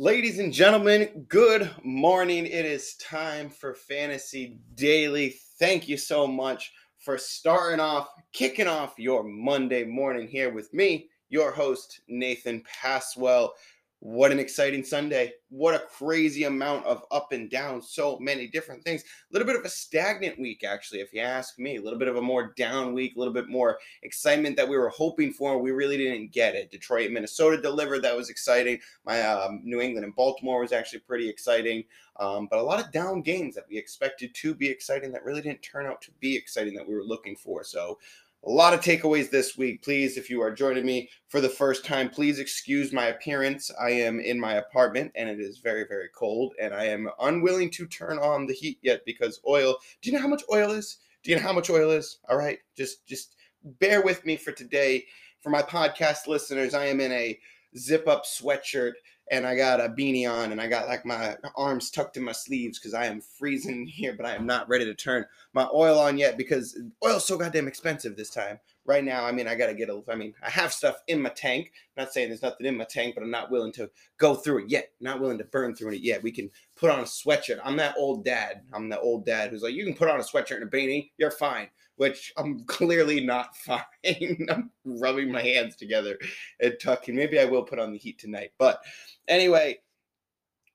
Ladies and gentlemen, good morning. It is time for Fantasy Daily. Thank you so much for starting off, kicking off your Monday morning here with me, your host, Nathan Passwell. What an exciting Sunday. What a crazy amount of up and down, so many different things. A little bit of a stagnant week, actually, if you ask me. A little bit of a more down week, a little bit more excitement that we were hoping for. We really didn't get it. Detroit, Minnesota delivered. That was exciting. My um, New England and Baltimore was actually pretty exciting. Um, but a lot of down games that we expected to be exciting that really didn't turn out to be exciting that we were looking for. So, a lot of takeaways this week. Please, if you are joining me for the first time, please excuse my appearance. I am in my apartment and it is very, very cold, and I am unwilling to turn on the heat yet because oil. Do you know how much oil is? Do you know how much oil is? All right, just just bear with me for today. For my podcast listeners, I am in a zip up sweatshirt and I got a beanie on and I got like my arms tucked in my sleeves because I am freezing here, but I am not ready to turn my oil on yet because oil's so goddamn expensive this time. Right now, I mean, I gotta get a. I mean, I have stuff in my tank. I'm not saying there's nothing in my tank, but I'm not willing to go through it yet. Not willing to burn through it yet. We can put on a sweatshirt. I'm that old dad. I'm the old dad who's like, you can put on a sweatshirt and a beanie, you're fine which I'm clearly not fine. I'm rubbing my hands together and tucking. Maybe I will put on the heat tonight. But anyway,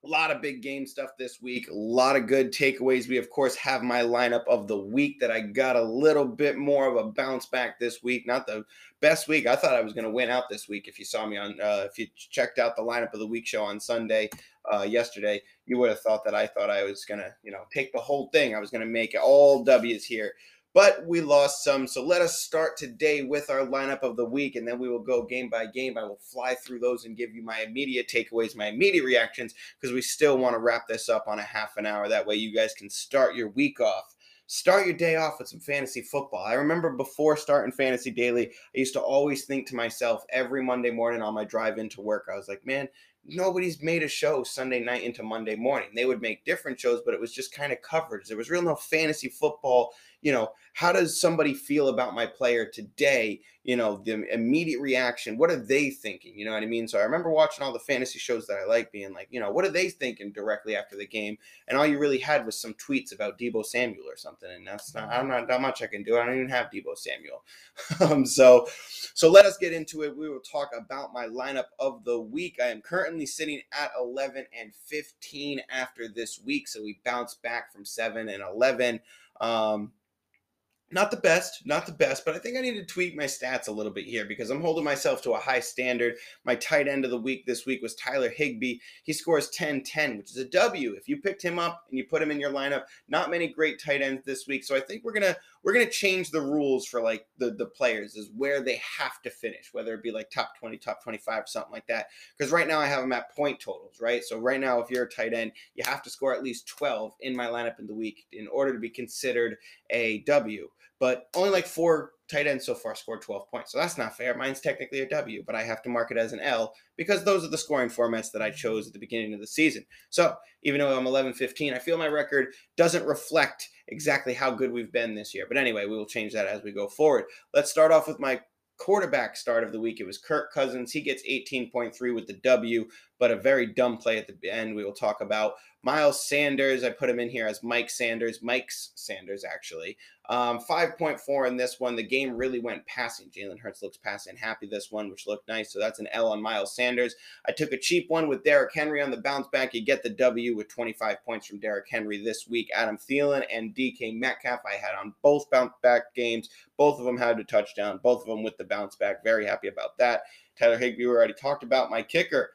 a lot of big game stuff this week. A lot of good takeaways. We, of course, have my lineup of the week that I got a little bit more of a bounce back this week. Not the best week. I thought I was going to win out this week. If you saw me on, uh, if you checked out the lineup of the week show on Sunday, uh, yesterday, you would have thought that I thought I was going to, you know, take the whole thing. I was going to make all W's here but we lost some. So let us start today with our lineup of the week, and then we will go game by game. I will fly through those and give you my immediate takeaways, my immediate reactions, because we still want to wrap this up on a half an hour. That way, you guys can start your week off. Start your day off with some fantasy football. I remember before starting Fantasy Daily, I used to always think to myself every Monday morning on my drive into work, I was like, man, nobody's made a show Sunday night into Monday morning. They would make different shows, but it was just kind of coverage. There was real no fantasy football you know, how does somebody feel about my player today? You know, the immediate reaction. What are they thinking? You know what I mean? So I remember watching all the fantasy shows that I like, being like, you know, what are they thinking directly after the game? And all you really had was some tweets about Deebo Samuel or something, and that's not. I'm not that much I can do. I don't even have Deebo Samuel. um, so, so let us get into it. We will talk about my lineup of the week. I am currently sitting at 11 and 15 after this week, so we bounced back from seven and 11. Um, not the best, not the best, but I think I need to tweak my stats a little bit here because I'm holding myself to a high standard. My tight end of the week this week was Tyler Higbee. He scores 10 10, which is a W. If you picked him up and you put him in your lineup, not many great tight ends this week. So I think we're gonna we're gonna change the rules for like the, the players is where they have to finish, whether it be like top 20, top 25, or something like that. Because right now I have them at point totals, right? So right now, if you're a tight end, you have to score at least 12 in my lineup in the week in order to be considered a W but only like four tight ends so far scored 12 points. So that's not fair. Mine's technically a W, but I have to mark it as an L because those are the scoring formats that I chose at the beginning of the season. So even though I'm 11 15, I feel my record doesn't reflect exactly how good we've been this year. But anyway, we will change that as we go forward. Let's start off with my quarterback start of the week. It was Kirk Cousins. He gets 18.3 with the W, but a very dumb play at the end we will talk about. Miles Sanders, I put him in here as Mike Sanders, Mike's Sanders, actually. Um, 5.4 in this one. The game really went passing. Jalen Hurts looks passing happy this one, which looked nice. So that's an L on Miles Sanders. I took a cheap one with Derrick Henry on the bounce back. You get the W with 25 points from Derrick Henry this week. Adam Thielen and DK Metcalf I had on both bounce back games. Both of them had a touchdown. Both of them with the bounce back. Very happy about that. Tyler Higbee, we already talked about. My kicker,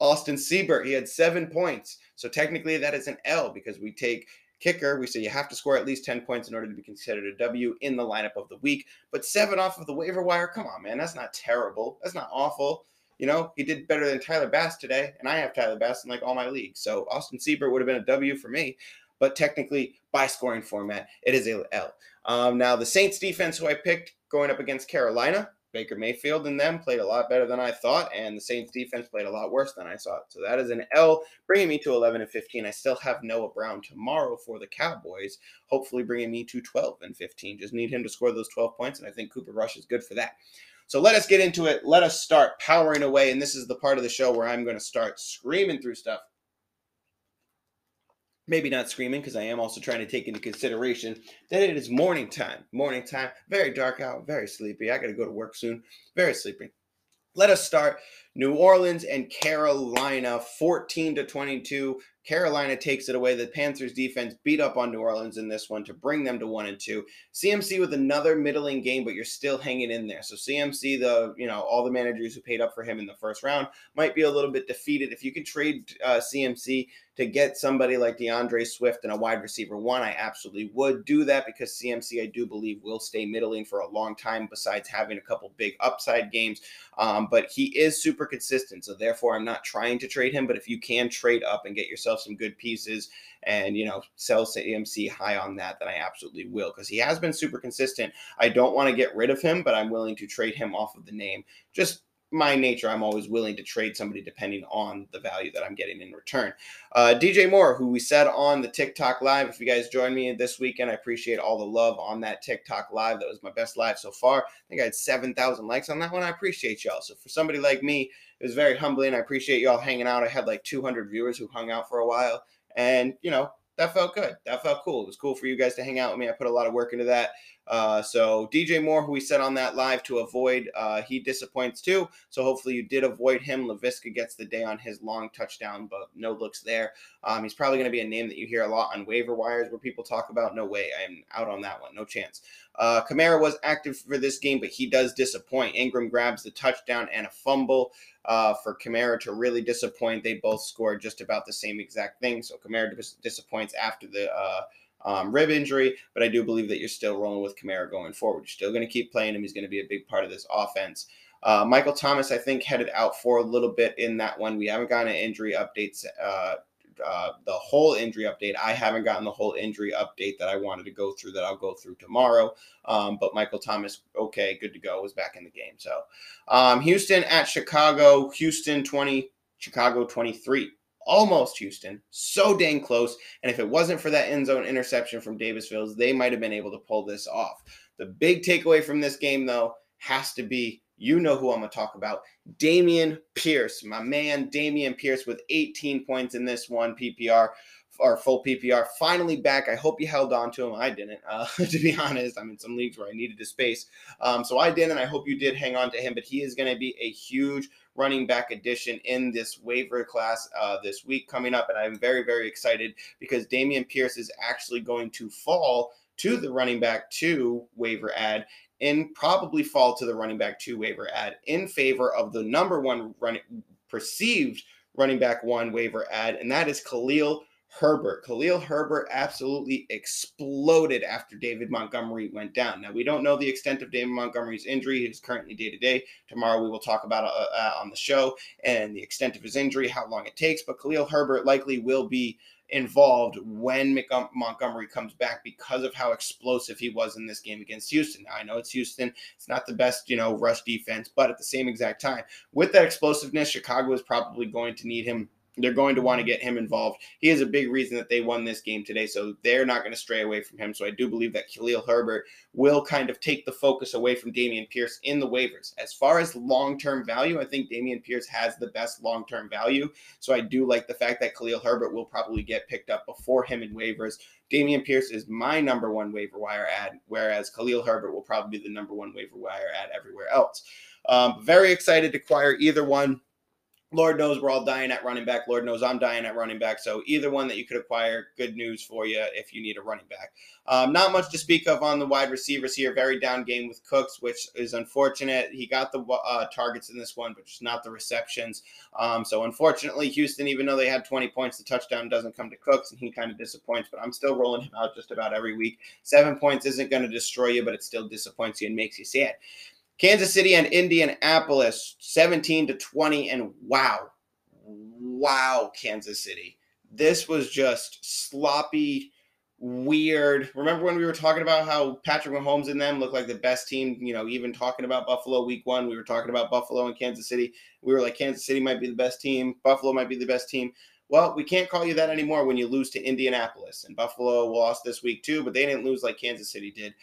Austin Seibert, he had seven points. So technically that is an L because we take kicker. We say you have to score at least 10 points in order to be considered a W in the lineup of the week. But seven off of the waiver wire, come on, man. That's not terrible. That's not awful. You know, he did better than Tyler Bass today, and I have Tyler Bass in like all my leagues. So Austin Seibert would have been a W for me. But technically, by scoring format, it is a L. Um, now, the Saints defense, who I picked going up against Carolina, Baker Mayfield and them played a lot better than I thought, and the Saints defense played a lot worse than I thought. So that is an L, bringing me to 11 and 15. I still have Noah Brown tomorrow for the Cowboys, hopefully bringing me to 12 and 15. Just need him to score those 12 points, and I think Cooper Rush is good for that. So let us get into it. Let us start powering away. And this is the part of the show where I'm going to start screaming through stuff. Maybe not screaming because I am also trying to take into consideration that it is morning time. Morning time, very dark out, very sleepy. I got to go to work soon. Very sleepy. Let us start New Orleans and Carolina 14 to 22. Carolina takes it away. The Panthers defense beat up on New Orleans in this one to bring them to 1 and 2. CMC with another middling game but you're still hanging in there. So CMC the, you know, all the managers who paid up for him in the first round might be a little bit defeated. If you can trade uh, CMC to get somebody like D'Andre Swift and a wide receiver one, I absolutely would do that because CMC, I do believe, will stay middling for a long time, besides having a couple big upside games. Um, but he is super consistent. So therefore, I'm not trying to trade him. But if you can trade up and get yourself some good pieces and, you know, sell CMC high on that, then I absolutely will because he has been super consistent. I don't want to get rid of him, but I'm willing to trade him off of the name just my nature, I'm always willing to trade somebody depending on the value that I'm getting in return. Uh, DJ Moore, who we said on the TikTok live, if you guys join me this weekend, I appreciate all the love on that TikTok live. That was my best live so far. I think I had 7,000 likes on that one. I appreciate y'all. So for somebody like me, it was very humbling. I appreciate y'all hanging out. I had like 200 viewers who hung out for a while. And, you know, that felt good. That felt cool. It was cool for you guys to hang out with me. I put a lot of work into that. Uh, so DJ Moore, who we said on that live to avoid, uh, he disappoints too. So hopefully you did avoid him. Laviska gets the day on his long touchdown, but no looks there. Um, he's probably going to be a name that you hear a lot on waiver wires where people talk about. No way, I am out on that one. No chance. Uh, Kamara was active for this game, but he does disappoint. Ingram grabs the touchdown and a fumble uh, for Kamara to really disappoint. They both scored just about the same exact thing. So Kamara dis- disappoints after the. Uh, um, rib injury, but I do believe that you're still rolling with Kamara going forward. You're still going to keep playing him. He's going to be a big part of this offense. Uh, Michael Thomas, I think, headed out for a little bit in that one. We haven't gotten an injury updates. Uh, uh, the whole injury update. I haven't gotten the whole injury update that I wanted to go through that I'll go through tomorrow. Um, but Michael Thomas, okay, good to go, was back in the game. So um, Houston at Chicago, Houston 20, Chicago 23 almost Houston, so dang close. And if it wasn't for that end zone interception from Davis Fields, they might have been able to pull this off. The big takeaway from this game, though, has to be you know who I'm going to talk about. Dameon Pierce, my man, Dameon Pierce with 18 points in this one PPR or full PPR. Finally back. I hope you held on to him. I didn't, uh, to be honest. I'm in some leagues where I needed a space. Um, so I didn't. And I hope you did hang on to him, but he is going to be a huge running back addition in this waiver class uh, this week coming up. And I'm very, very excited because Dameon Pierce is actually going to fall to the running back two waiver ad and probably fall to the running back two waiver ad in favor of the number one running perceived running back one waiver ad, and that is Khalil Herbert. Khalil Herbert absolutely exploded after David Montgomery went down. Now, we don't know the extent of David Montgomery's injury. He's currently day to day. Tomorrow, we will talk about uh, uh, on the show and the extent of his injury, how long it takes. But Khalil Herbert likely will be involved when Montgomery comes back because of how explosive he was in this game against Houston. Now, I know it's Houston. It's not the best, you know, rush defense, but at the same exact time, with that explosiveness, Chicago is probably going to need him they're going to want to get him involved. He is a big reason that they won this game today, so they're not going to stray away from him. So I do believe that Khalil Herbert will kind of take the focus away from Dameon Pierce in the waivers. As far as long term value, I think Dameon Pierce has the best long term value. So I do like the fact that Khalil Herbert will probably get picked up before him in waivers. Dameon Pierce is my number one waiver wire ad, whereas Khalil Herbert will probably be the number one waiver wire ad everywhere else. Um, very excited to acquire either one. Lord knows we're all dying at running back. Lord knows I'm dying at running back. So either one that you could acquire, good news for you if you need a running back. Um, not much to speak of on the wide receivers here. Very down game with Cooks, which is unfortunate. He got the uh, targets in this one, but just not the receptions. Um, so unfortunately, Houston, even though they had 20 points, the touchdown doesn't come to Cooks, and he kind of disappoints. But I'm still rolling him out just about every week. Seven points isn't going to destroy you, but it still disappoints you and makes you sad. Kansas City and Indianapolis 17 to 20 and wow. Wow, Kansas City. This was just sloppy, weird. Remember when we were talking about how Patrick Mahomes and them look like the best team, you know, even talking about Buffalo week 1, we were talking about Buffalo and Kansas City. We were like Kansas City might be the best team, Buffalo might be the best team. Well, we can't call you that anymore when you lose to Indianapolis. And Buffalo lost this week too, but they didn't lose like Kansas City did.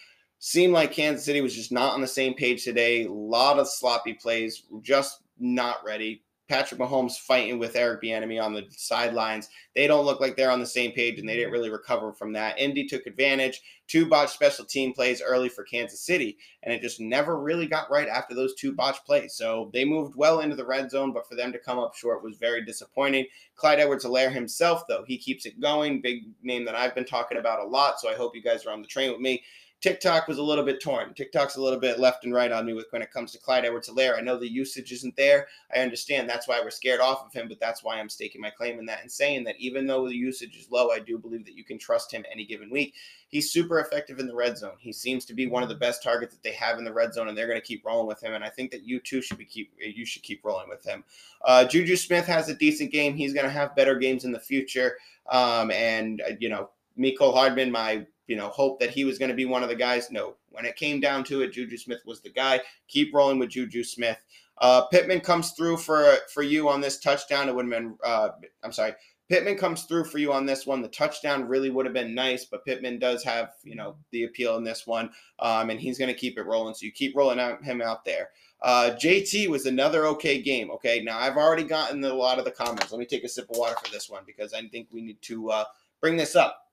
Seemed like Kansas City was just not on the same page today. A lot of sloppy plays, just not ready. Patrick Mahomes fighting with Eric Bieniemy on the sidelines. They don't look like they're on the same page, and they didn't really recover from that. Indy took advantage. Two botched special team plays early for Kansas City, and it just never really got right after those two botched plays. So they moved well into the red zone, but for them to come up short was very disappointing. Clyde Edwards-Helaire himself, though, he keeps it going. Big name that I've been talking about a lot, so I hope you guys are on the train with me. TikTok was a little bit torn. TikTok's a little bit left and right on me with when it comes to Clyde Edwards-Helaire. I know the usage isn't there. I understand that's why we're scared off of him, but that's why I'm staking my claim in that and saying that even though the usage is low, I do believe that you can trust him any given week. He's super effective in the red zone. He seems to be one of the best targets that they have in the red zone, and they're going to keep rolling with him. And I think that you too should be keep you should keep rolling with him. Uh, Juju Smith has a decent game. He's going to have better games in the future. Um, and uh, you know, Mecole Hardman, my you know, hope that he was going to be one of the guys. No, when it came down to it, Juju Smith was the guy. Keep rolling with Juju Smith. Uh, Pittman comes through for for you on this touchdown. It would have been, uh, I'm sorry, Pittman comes through for you on this one. The touchdown really would have been nice, but Pittman does have, you know, the appeal in this one, um, and he's going to keep it rolling. So you keep rolling out, him out there. Uh, JT was another okay game. Okay, now I've already gotten a lot of the comments. Let me take a sip of water for this one because I think we need to uh, bring this up.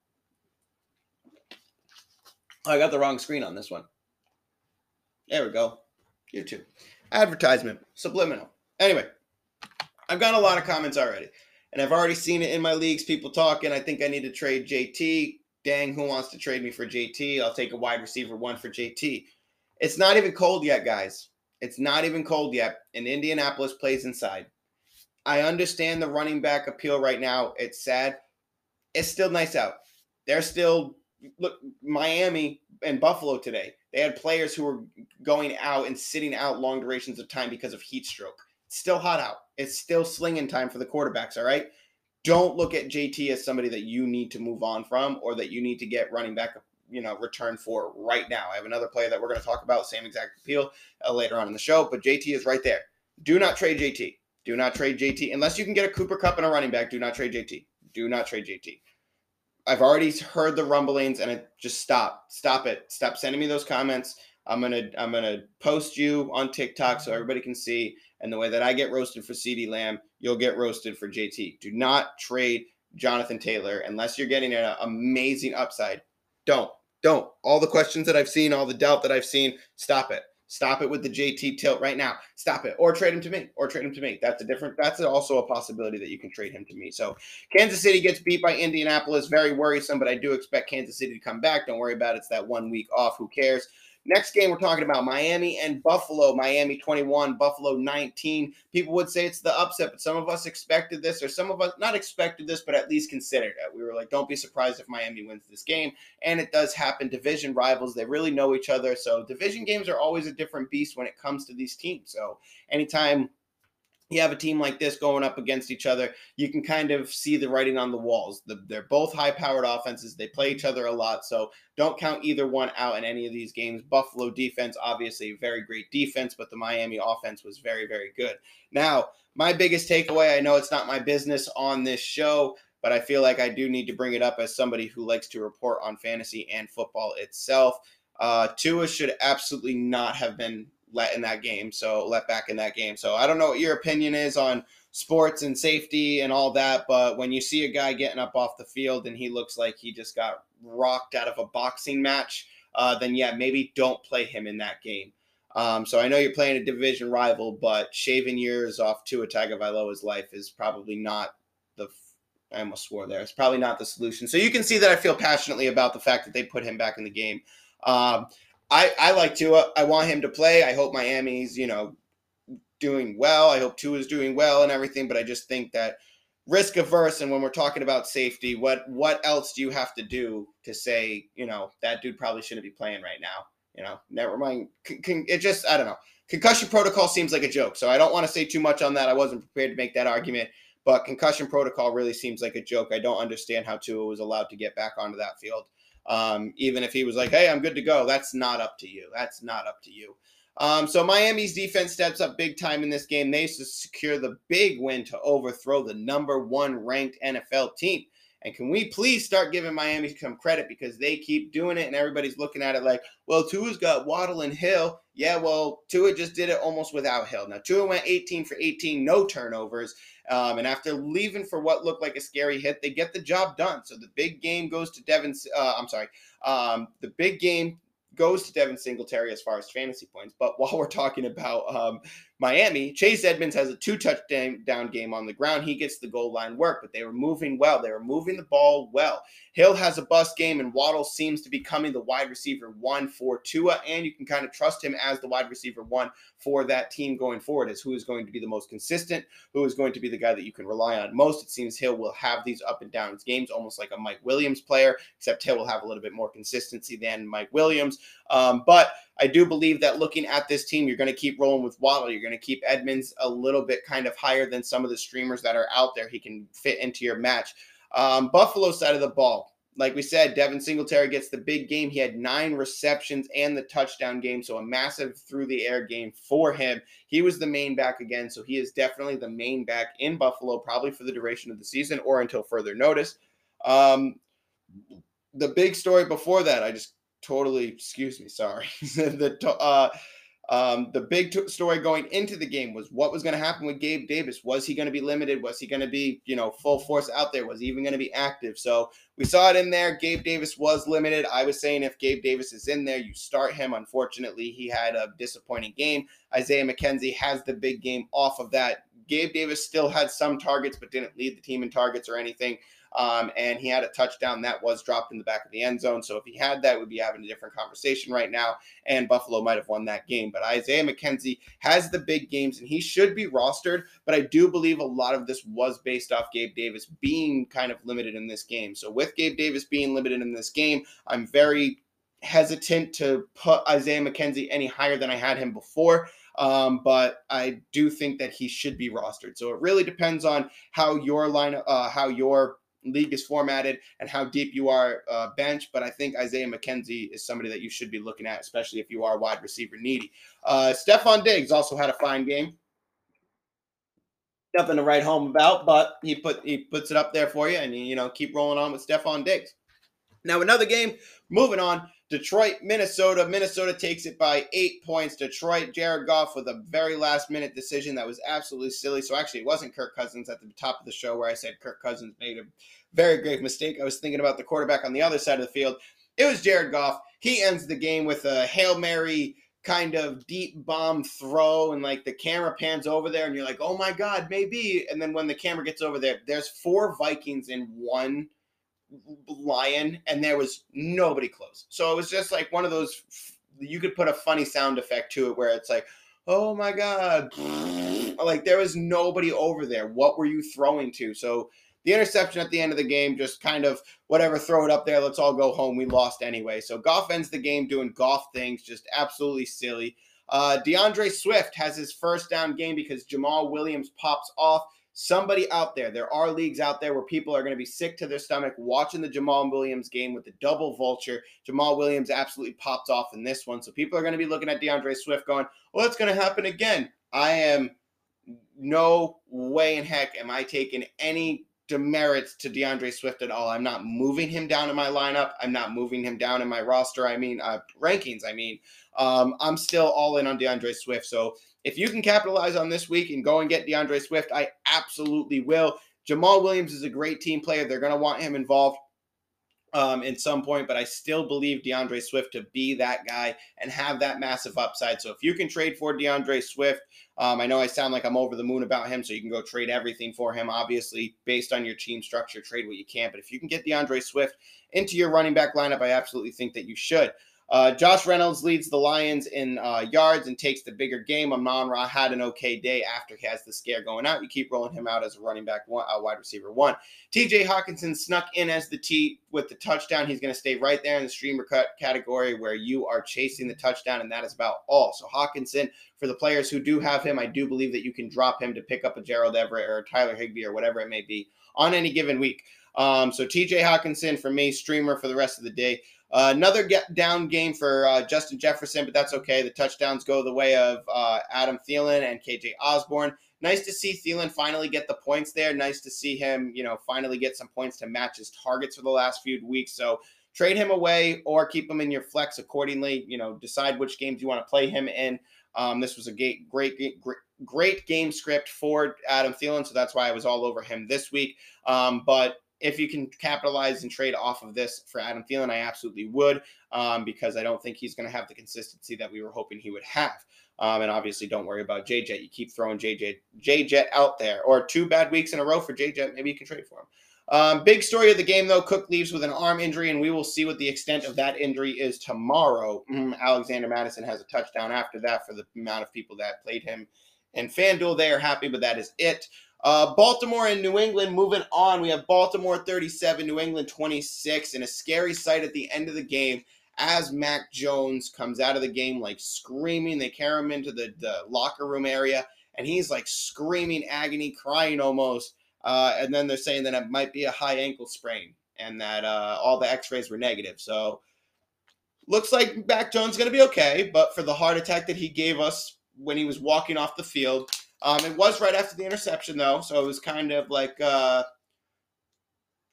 Oh, I got the wrong screen on this one. There we go. YouTube. Advertisement. Subliminal. Anyway, I've got a lot of comments already. And I've already seen it in my leagues. People talking. I think I need to trade JT. Dang, who wants to trade me for JT? I'll take a wide receiver one for JT. It's not even cold yet, guys. It's not even cold yet. And Indianapolis plays inside. I understand the running back appeal right now. It's sad. It's still nice out. They're still look Miami and Buffalo today. They had players who were going out and sitting out long durations of time because of heat stroke. It's still hot out. It's still slinging time for the quarterbacks, all right? Don't look at JT as somebody that you need to move on from or that you need to get running back, you know, return for right now. I have another player that we're going to talk about, same exact appeal uh, later on in the show, but JT is right there. Do not trade JT. Do not trade JT unless you can get a Cooper Kupp and a running back. Do not trade JT. Do not trade JT. I've already heard the rumblings and it just stop. Stop it. Stop sending me those comments. I'm gonna I'm gonna post you on TikTok so everybody can see. And the way that I get roasted for CeeDee Lamb, you'll get roasted for JT. Do not trade Jonathan Taylor unless you're getting an amazing upside. Don't. Don't. All the questions that I've seen, all the doubt that I've seen, stop it. Stop it with the JT tilt right now. Stop it. Or trade him to me. Or trade him to me. That's a different that's also a possibility that you can trade him to me. So Kansas City gets beat by Indianapolis. Very worrisome, but I do expect Kansas City to come back. Don't worry about it. It's that one week off. Who cares? Next game, we're talking about Miami and Buffalo. Miami 21, Buffalo 19. People would say it's the upset, but some of us expected this, or some of us not expected this, but at least considered it. We were like, don't be surprised if Miami wins this game. And it does happen. Division rivals, they really know each other. So division games are always a different beast when it comes to these teams. So anytime you have a team like this going up against each other, you can kind of see the writing on the walls. The, they're both high powered offenses. They play each other a lot. So don't count either one out in any of these games. Buffalo defense, obviously, very great defense, but the Miami offense was very, very good. Now, my biggest takeaway I know it's not my business on this show, but I feel like I do need to bring it up as somebody who likes to report on fantasy and football itself. Uh, Tua should absolutely not have been let in that game. So let back in that game. So I don't know what your opinion is on sports and safety and all that, but when you see a guy getting up off the field and he looks like he just got rocked out of a boxing match, uh, then yeah, maybe don't play him in that game. Um, so I know you're playing a division rival, but shaving years off Tua Tagovailoa's life is probably not the. I almost swore there. It's probably not the solution. So you can see that I feel passionately about the fact that they put him back in the game. Um, I, I like Tua. I want him to play. I hope Miami's, you know, doing well. I hope Tua is doing well and everything, but I just think that risk averse and when we're talking about safety, what what else do you have to do to say, you know, that dude probably shouldn't be playing right now? You know, never mind. it just I don't know. Concussion protocol seems like a joke, so I don't want to say too much on that. I wasn't prepared to make that argument, but concussion protocol really seems like a joke. I don't understand how Tua was allowed to get back onto that field. Um, even if he was like, hey, I'm good to go, that's not up to you. That's not up to you. Um, so Miami's defense steps up big time in this game. They secure the big win to overthrow the number one ranked NFL team. And can we please start giving Miami some credit because they keep doing it and everybody's looking at it like, well, Tua's got Waddle and Hill. Yeah, well, Tua just did it almost without Hill. Now, Tua went 18 for 18, no turnovers. Um, and after leaving for what looked like a scary hit, they get the job done. So the big game goes to Devin. Uh, I'm sorry. Um, the big game goes to Devin Singletary as far as fantasy points. But while we're talking about um, Miami, Chase Edmonds has a two touchdown game on the ground. He gets the goal line work, but they were moving well. They were moving the ball well. Hill has a bust game, and Waddle seems to be coming the wide receiver one for Tua, and you can kind of trust him as the wide receiver one for that team going forward, as who is going to be the most consistent, who is going to be the guy that you can rely on most. It seems Hill will have these up and down games, almost like a Mike Williams player, except Hill will have a little bit more consistency than Mike Williams. Um, but I do believe that looking at this team, you're going to keep rolling with Waddle. You're going to keep Edmonds a little bit kind of higher than some of the streamers that are out there. He can fit into your match. Um, Buffalo side of the ball. Like we said, Devin Singletary gets the big game. He had nine receptions and the touchdown game, so a massive through the air game for him. He was the main back again, so he is definitely the main back in Buffalo, probably for the duration of the season or until further notice. Um, the big story before that, I just totally, excuse me, sorry. the uh, um, the big t- story going into the game was what was going to happen with Gabe Davis. Was he going to be limited? Was he going to be, you know, full force out there? Was he even going to be active? So we saw it in there. Gabe Davis was limited. I was saying if Gabe Davis is in there, you start him. Unfortunately, he had a disappointing game. Isaiah McKenzie has the big game off of that. Gabe Davis still had some targets, but didn't lead the team in targets or anything. Um, and he had a touchdown that was dropped in the back of the end zone. So if he had that, we'd be having a different conversation right now. And Buffalo might have won that game. But Isaiah McKenzie has the big games and he should be rostered. But I do believe a lot of this was based off Gabe Davis being kind of limited in this game. So with Gabe Davis being limited in this game, I'm very hesitant to put Isaiah McKenzie any higher than I had him before. Um, but I do think that he should be rostered. So it really depends on how your line, uh, how your league is formatted and how deep you are uh, bench. But I think Isaiah McKenzie is somebody that you should be looking at, especially if you are wide receiver needy. Uh, Stefon Diggs also had a fine game. Nothing to write home about, but he put he puts it up there for you, and you, you know keep rolling on with Stefon Diggs. Now another game. Moving on. Detroit, Minnesota. Minnesota takes it by eight points. Detroit, Jared Goff with a very last minute decision that was absolutely silly. So actually, it wasn't Kirk Cousins at the top of the show where I said Kirk Cousins made a very grave mistake. I was thinking about the quarterback on the other side of the field. It was Jared Goff. He ends the game with a Hail Mary kind of deep bomb throw and like the camera pans over there and you're like, "Oh my god, maybe." And then when the camera gets over there, there's four Vikings in one lion and there was nobody close. So it was just like one of those you could put a funny sound effect to it where it's like, "Oh my god." Like there was nobody over there. What were you throwing to? So the interception at the end of the game, just kind of whatever, throw it up there. Let's all go home. We lost anyway. So Goff ends the game doing golf things, just absolutely silly. Uh, D'Andre Swift has his first down game because Jamaal Williams pops off. Somebody out there, there are leagues out there where people are going to be sick to their stomach watching the Jamaal Williams game with the double vulture. Jamaal Williams absolutely popped off in this one. So people are going to be looking at D'Andre Swift going, well, it's going to happen again. I am no way in heck am I taking any demerits to D'Andre Swift at all. I'm not moving him down in my lineup. I'm not moving him down in my roster. I mean, uh, rankings. I mean, um, I'm still all in on D'Andre Swift. So if you can capitalize on this week and go and get D'Andre Swift, I absolutely will. Jamaal Williams is a great team player. They're going to want him involved um, in some point, but I still believe D'Andre Swift to be that guy and have that massive upside. So if you can trade for D'Andre Swift, um, I know I sound like I'm over the moon about him, so you can go trade everything for him. Obviously, based on your team structure, trade what you can. But if you can get D'Andre Swift into your running back lineup, I absolutely think that you should. Uh, Josh Reynolds leads the Lions in uh, yards and takes the bigger game. Amon Ra had an okay day after he has the scare going out. You keep rolling him out as a running back, one, wide receiver one. TJ Hockenson snuck in as the T with the touchdown. He's going to stay right there in the streamer cut category where you are chasing the touchdown, and that is about all. So Hockenson, for the players who do have him, I do believe that you can drop him to pick up a Gerald Everett or a Tyler Higbee or whatever it may be on any given week. Um, so TJ Hockenson for me, streamer for the rest of the day. Uh, another get down game for uh, Justin Jefferson, but that's okay. The touchdowns go the way of uh, Adam Thielen and KJ Osborn. Nice to see Thielen finally get the points there. Nice to see him, you know, finally get some points to match his targets for the last few weeks. So trade him away or keep him in your flex accordingly. You know, decide which games you want to play him in. Um, this was a great, great, great, great game script for Adam Thielen, so that's why I was all over him this week. Um, but if you can capitalize and trade off of this for Adam Thielen, I absolutely would um, because I don't think he's going to have the consistency that we were hoping he would have. Um, and obviously, don't worry about JJ. You keep throwing JJ JJ out there, or two bad weeks in a row for JJ. Maybe you can trade for him. Um, big story of the game, though. Cook leaves with an arm injury, and we will see what the extent of that injury is tomorrow. Mm, Alexander Mattison has a touchdown after that for the amount of people that played him. And FanDuel, they are happy, but that is it. Uh, Baltimore and New England moving on. We have Baltimore 37, New England 26, and a scary sight at the end of the game as Mac Jones comes out of the game like screaming. They carry him into the, the locker room area, and he's like screaming, agony, crying almost. Uh, and then they're saying that it might be a high ankle sprain and that uh, all the x rays were negative. So looks like Mac Jones going to be okay, but for the heart attack that he gave us when he was walking off the field, um, it was right after the interception, though, so it was kind of like, uh,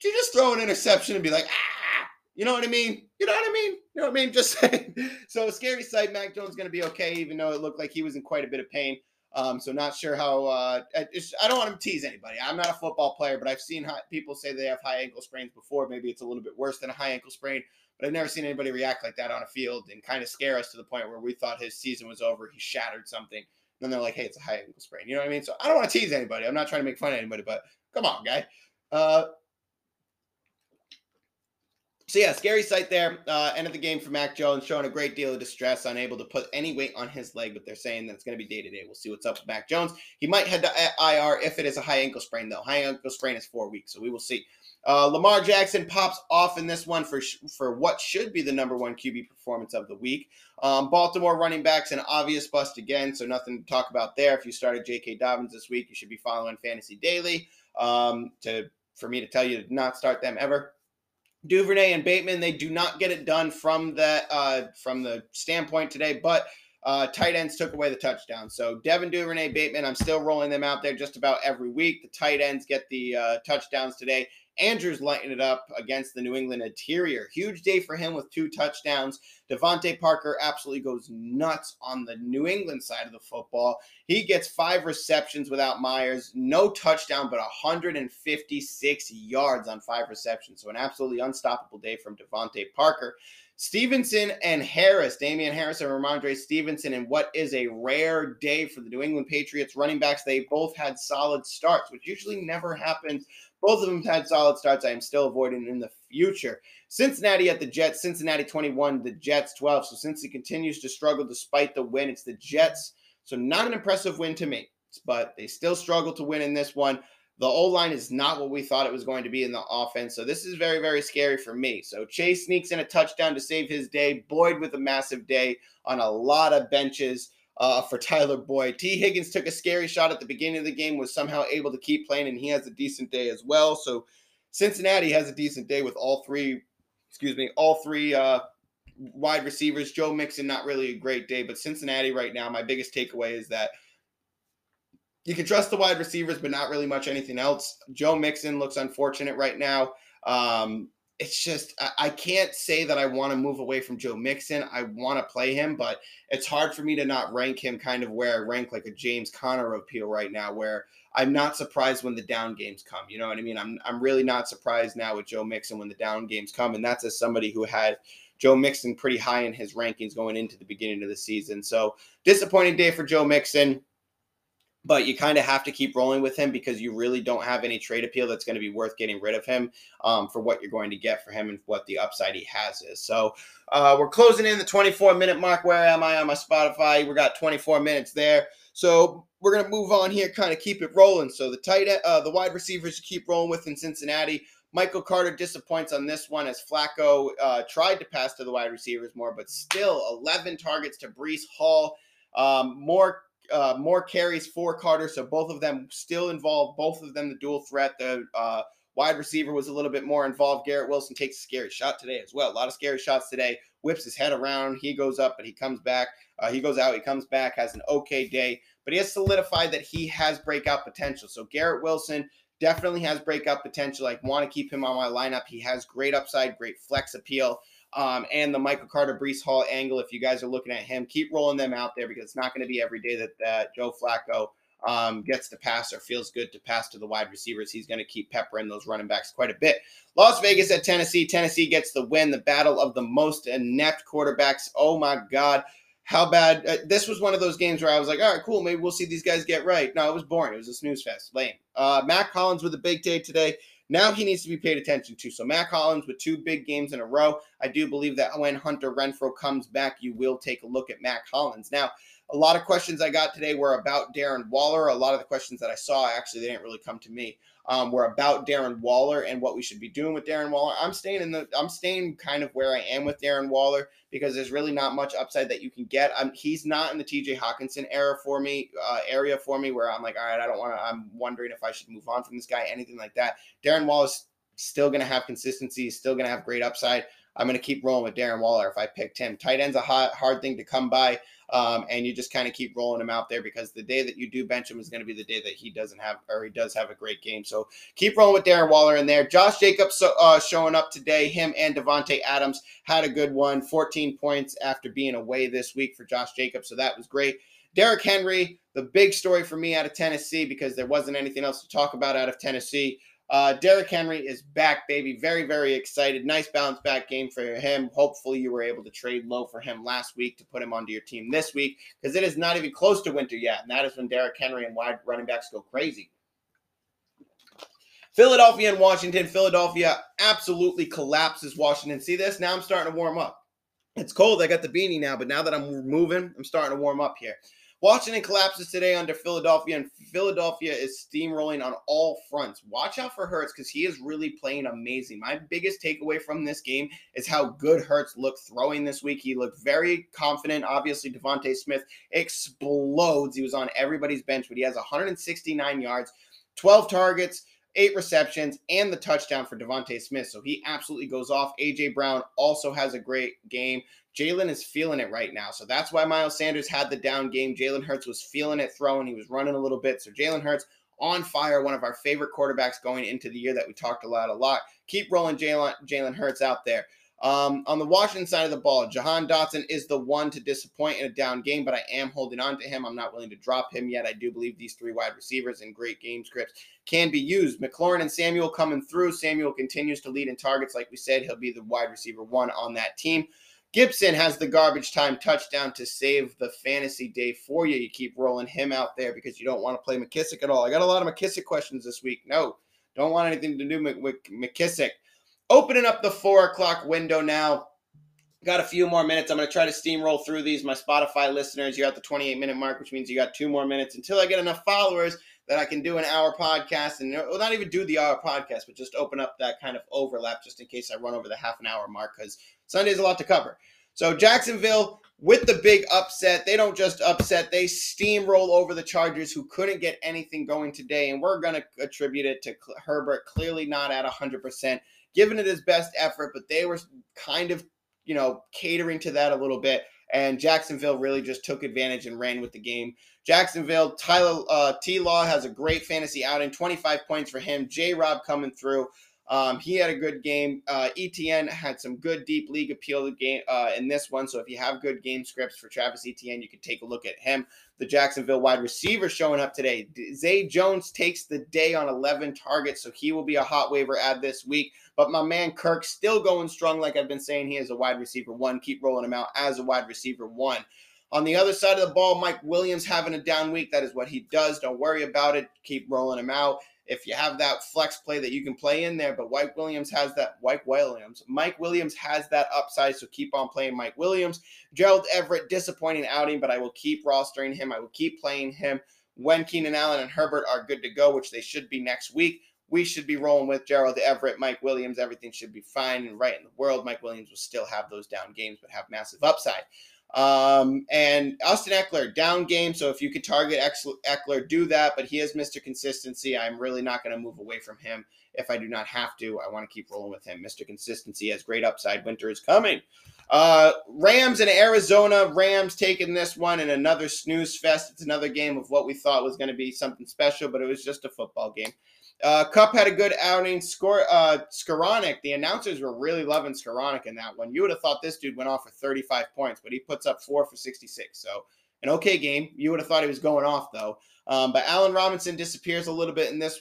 you just throw an interception and be like, ah, you know what I mean? You know what I mean? You know what I mean? Just saying. so, scary sight. Mac Jones going to be okay, even though it looked like he was in quite a bit of pain. Um, so, not sure how. Uh, I, I don't want to tease anybody. I'm not a football player, but I've seen high, people say they have high ankle sprains before. Maybe it's a little bit worse than a high ankle sprain, but I've never seen anybody react like that on a field and kind of scare us to the point where we thought his season was over. He shattered something then they're like, hey, it's a high ankle sprain. You know what I mean? So I don't want to tease anybody. I'm not trying to make fun of anybody, but come on, guy. Uh, so yeah, scary sight there. Uh, end of the game for Mac Jones, showing a great deal of distress, unable to put any weight on his leg, but they're saying that it's going to be day to day. We'll see what's up with Mac Jones. He might head to IR if it is a high ankle sprain, though. High ankle sprain is four weeks, so we will see. Uh, Lamar Jackson pops off in this one for for what should be the number one QB performance of the week. Um, Baltimore running backs an obvious bust again, so nothing to talk about there. If you started J.K. Dobbins this week, you should be following Fantasy Daily um, to for me to tell you to not start them ever. Duvernay and Bateman, they do not get it done from the uh, from the standpoint today, but uh, tight ends took away the touchdown. So Devin Duvernay, Bateman, I'm still rolling them out there just about every week. The tight ends get the uh, touchdowns today. Andrews lighting it up against the New England interior. Huge day for him with two touchdowns. DeVante Parker absolutely goes nuts on the New England side of the football. He gets five receptions without Meyers, no touchdown, but 156 yards on five receptions. So an absolutely unstoppable day from DeVante Parker. Stevenson and Harris, Damien Harris and Rhamondre Stevenson, and what is a rare day for the New England Patriots running backs. They both had solid starts, which usually never happens both of them had solid starts. I am still avoiding in the future. Cincinnati at the Jets. Cincinnati 21, the Jets 12. So since he continues to struggle despite the win, it's the Jets. So not an impressive win to me, but they still struggle to win in this one. The O line is not what we thought it was going to be in the offense. So this is very, very scary for me. So Chase sneaks in a touchdown to save his day. Boyd with a massive day on a lot of benches uh, for Tyler Boyd. T. Higgins took a scary shot at the beginning of the game, was somehow able to keep playing, and he has a decent day as well. So Cincinnati has a decent day with all three, excuse me, all three uh, wide receivers. Joe Mixon, not really a great day, but Cincinnati right now, my biggest takeaway is that you can trust the wide receivers, but not really much anything else. Joe Mixon looks unfortunate right now. Um, it's just I can't say that I want to move away from Joe Mixon. I want to play him, but it's hard for me to not rank him kind of where I rank like a James Conner appeal right now, where I'm not surprised when the down games come. You know what I mean? I'm I'm really not surprised now with Joe Mixon when the down games come, and that's as somebody who had Joe Mixon pretty high in his rankings going into the beginning of the season. So disappointing day for Joe Mixon but you kind of have to keep rolling with him because you really don't have any trade appeal that's going to be worth getting rid of him um, for what you're going to get for him and what the upside he has is. So uh, we're closing in the 24 minute mark. Where am I on my Spotify? We got 24 minutes there. So we're going to move on here, kind of keep it rolling. So the tight, uh, the wide receivers to keep rolling with in Cincinnati. Michael Carter disappoints on this one as Flacco uh, tried to pass to the wide receivers more, but still 11 targets to Breece Hall. Um, more uh, more carries for Carter, so both of them still involved. Both of them the dual threat. The uh, Wide receiver was a little bit more involved. Garrett Wilson takes a scary shot today as well. A lot of scary shots today. Whips his head around. He goes up, but he comes back. Uh, he goes out. He comes back. Has an okay day, but he has solidified that he has breakout potential. So Garrett Wilson definitely has breakout potential. I want to keep him on my lineup. He has great upside, great flex appeal. Um, and the Michael Carter Breece Hall angle. If you guys are looking at him, keep rolling them out there because it's not going to be every day that, that Joe Flacco um, gets to pass or feels good to pass to the wide receivers. He's going to keep peppering those running backs quite a bit. Las Vegas at Tennessee. Tennessee gets the win. The battle of the most inept quarterbacks. Oh my God. How bad? Uh, this was one of those games where I was like, all right, cool. Maybe we'll see these guys get right. No, it was boring. It was a snooze fest. Lame. Uh, Mack Hollins with a big day today. Now he needs to be paid attention to. So Mack Hollins with two big games in a row. I do believe that when Hunter Renfrow comes back, you will take a look at Mack Hollins. Now, a lot of questions I got today were about Darren Waller. A lot of the questions that I saw actually they didn't really come to me. Um, were about Darren Waller and what we should be doing with Darren Waller. I'm staying in the I'm staying kind of where I am with Darren Waller because there's really not much upside that you can get. I'm, he's not in the TJ Hockenson era for me uh, area for me where I'm like, all right, I don't want to. I'm wondering if I should move on from this guy, anything like that. Darren Waller's still going to have consistency, still going to have great upside. I'm going to keep rolling with Darren Waller if I picked him. Tight end's a hard, hard thing to come by. Um, and you just kind of keep rolling him out there because the day that you do bench him is going to be the day that he doesn't have or he does have a great game. So keep rolling with Darren Waller in there. Josh Jacobs uh, showing up today. Him and Davante Adams had a good one. 14 points after being away this week for Josh Jacobs. So that was great. Derrick Henry, the big story for me out of Tennessee because there wasn't anything else to talk about out of Tennessee. Uh, Derrick Henry is back, baby. Very, very excited. Nice bounce back game for him. Hopefully, you were able to trade low for him last week to put him onto your team this week because it is not even close to winter yet. And that is when Derrick Henry and wide running backs go crazy. Philadelphia and Washington. Philadelphia absolutely collapses Washington. See this? Now I'm starting to warm up. It's cold. I got the beanie now, but now that I'm moving, I'm starting to warm up here. Washington collapses today under Philadelphia, and Philadelphia is steamrolling on all fronts. Watch out for Hurts because he is really playing amazing. My biggest takeaway from this game is how good Hurts looked throwing this week. He looked very confident. Obviously, DeVonta Smith explodes. He was on everybody's bench, but he has 169 yards, 12 targets eight receptions, and the touchdown for DeVonta Smith. So he absolutely goes off. AJ Brown also has a great game. Jalen is feeling it right now. So that's why Miles Sanders had the down game. Jalen Hurts was feeling it throwing. He was running a little bit. So Jalen Hurts on fire, one of our favorite quarterbacks going into the year that we talked a lot, a lot. Keep rolling Jalen Jalen Hurts out there. Um, on the Washington side of the ball, Jahan Dotson is the one to disappoint in a down game, but I am holding on to him. I'm not willing to drop him yet. I do believe these three wide receivers and great game scripts can be used. McLaurin and Samuel coming through. Samuel continues to lead in targets. Like we said, he'll be the wide receiver one on that team. Gibson has the garbage time touchdown to save the fantasy day for you. You keep rolling him out there because you don't want to play McKissic at all. I got a lot of McKissic questions this week. No, don't want anything to do with McKissic. Opening up the four o'clock window now. Got a few more minutes. I'm going to try to steamroll through these. My Spotify listeners, you're at the 28 minute mark, which means you got two more minutes until I get enough followers that I can do an hour podcast and well, not even do the hour podcast, but just open up that kind of overlap just in case I run over the half an hour mark because Sunday's a lot to cover. So Jacksonville with the big upset, they don't just upset, they steamroll over the Chargers who couldn't get anything going today. And we're going to attribute it to Herbert, clearly not at 100%, giving it his best effort, but they were kind of, you know, catering to that a little bit. And Jacksonville really just took advantage and ran with the game. Jacksonville, Tyler uh, T Law has a great fantasy outing, 25 points for him. J Rob coming through. Um, he had a good game. Uh, Etienne had some good deep league appeal game uh, in this one. So if you have good game scripts for Travis Etienne, you can take a look at him. The Jacksonville wide receiver showing up today. Zay Jones takes the day on 11 targets, so he will be a hot waiver ad this week. But my man Kirk still going strong, like I've been saying. He is a wide receiver one. Keep rolling him out as a wide receiver one. On the other side of the ball, Mike Williams having a down week. That is what he does. Don't worry about it. Keep rolling him out. If you have that flex play that you can play in there, but Mike Williams has that. Mike Williams. Mike Williams has that upside, so keep on playing Mike Williams. Gerald Everett, disappointing outing, but I will keep rostering him. I will keep playing him when Keenan Allen and Herbert are good to go, which they should be next week. We should be rolling with Gerald Everett, Mike Williams. Everything should be fine and right in the world. Mike Williams will still have those down games, but have massive upside. Um, and Austin Ekeler, down game. So if you could target Ekeler, do that. But he has Mr. Consistency. I'm really not going to move away from him if I do not have to. I want to keep rolling with him. Mr. Consistency has great upside. Winter is coming. Uh, Rams and Arizona. Rams taking this one in another snooze fest. It's another game of what we thought was going to be something special, but it was just a football game. Uh, Kupp had a good outing. Score uh, Skowronek, the announcers were really loving Skowronek in that one. You would have thought this dude went off for 35 points, but he puts up four for 66. So an okay game. You would have thought he was going off though. Um, but Allen Robinson disappears a little bit in this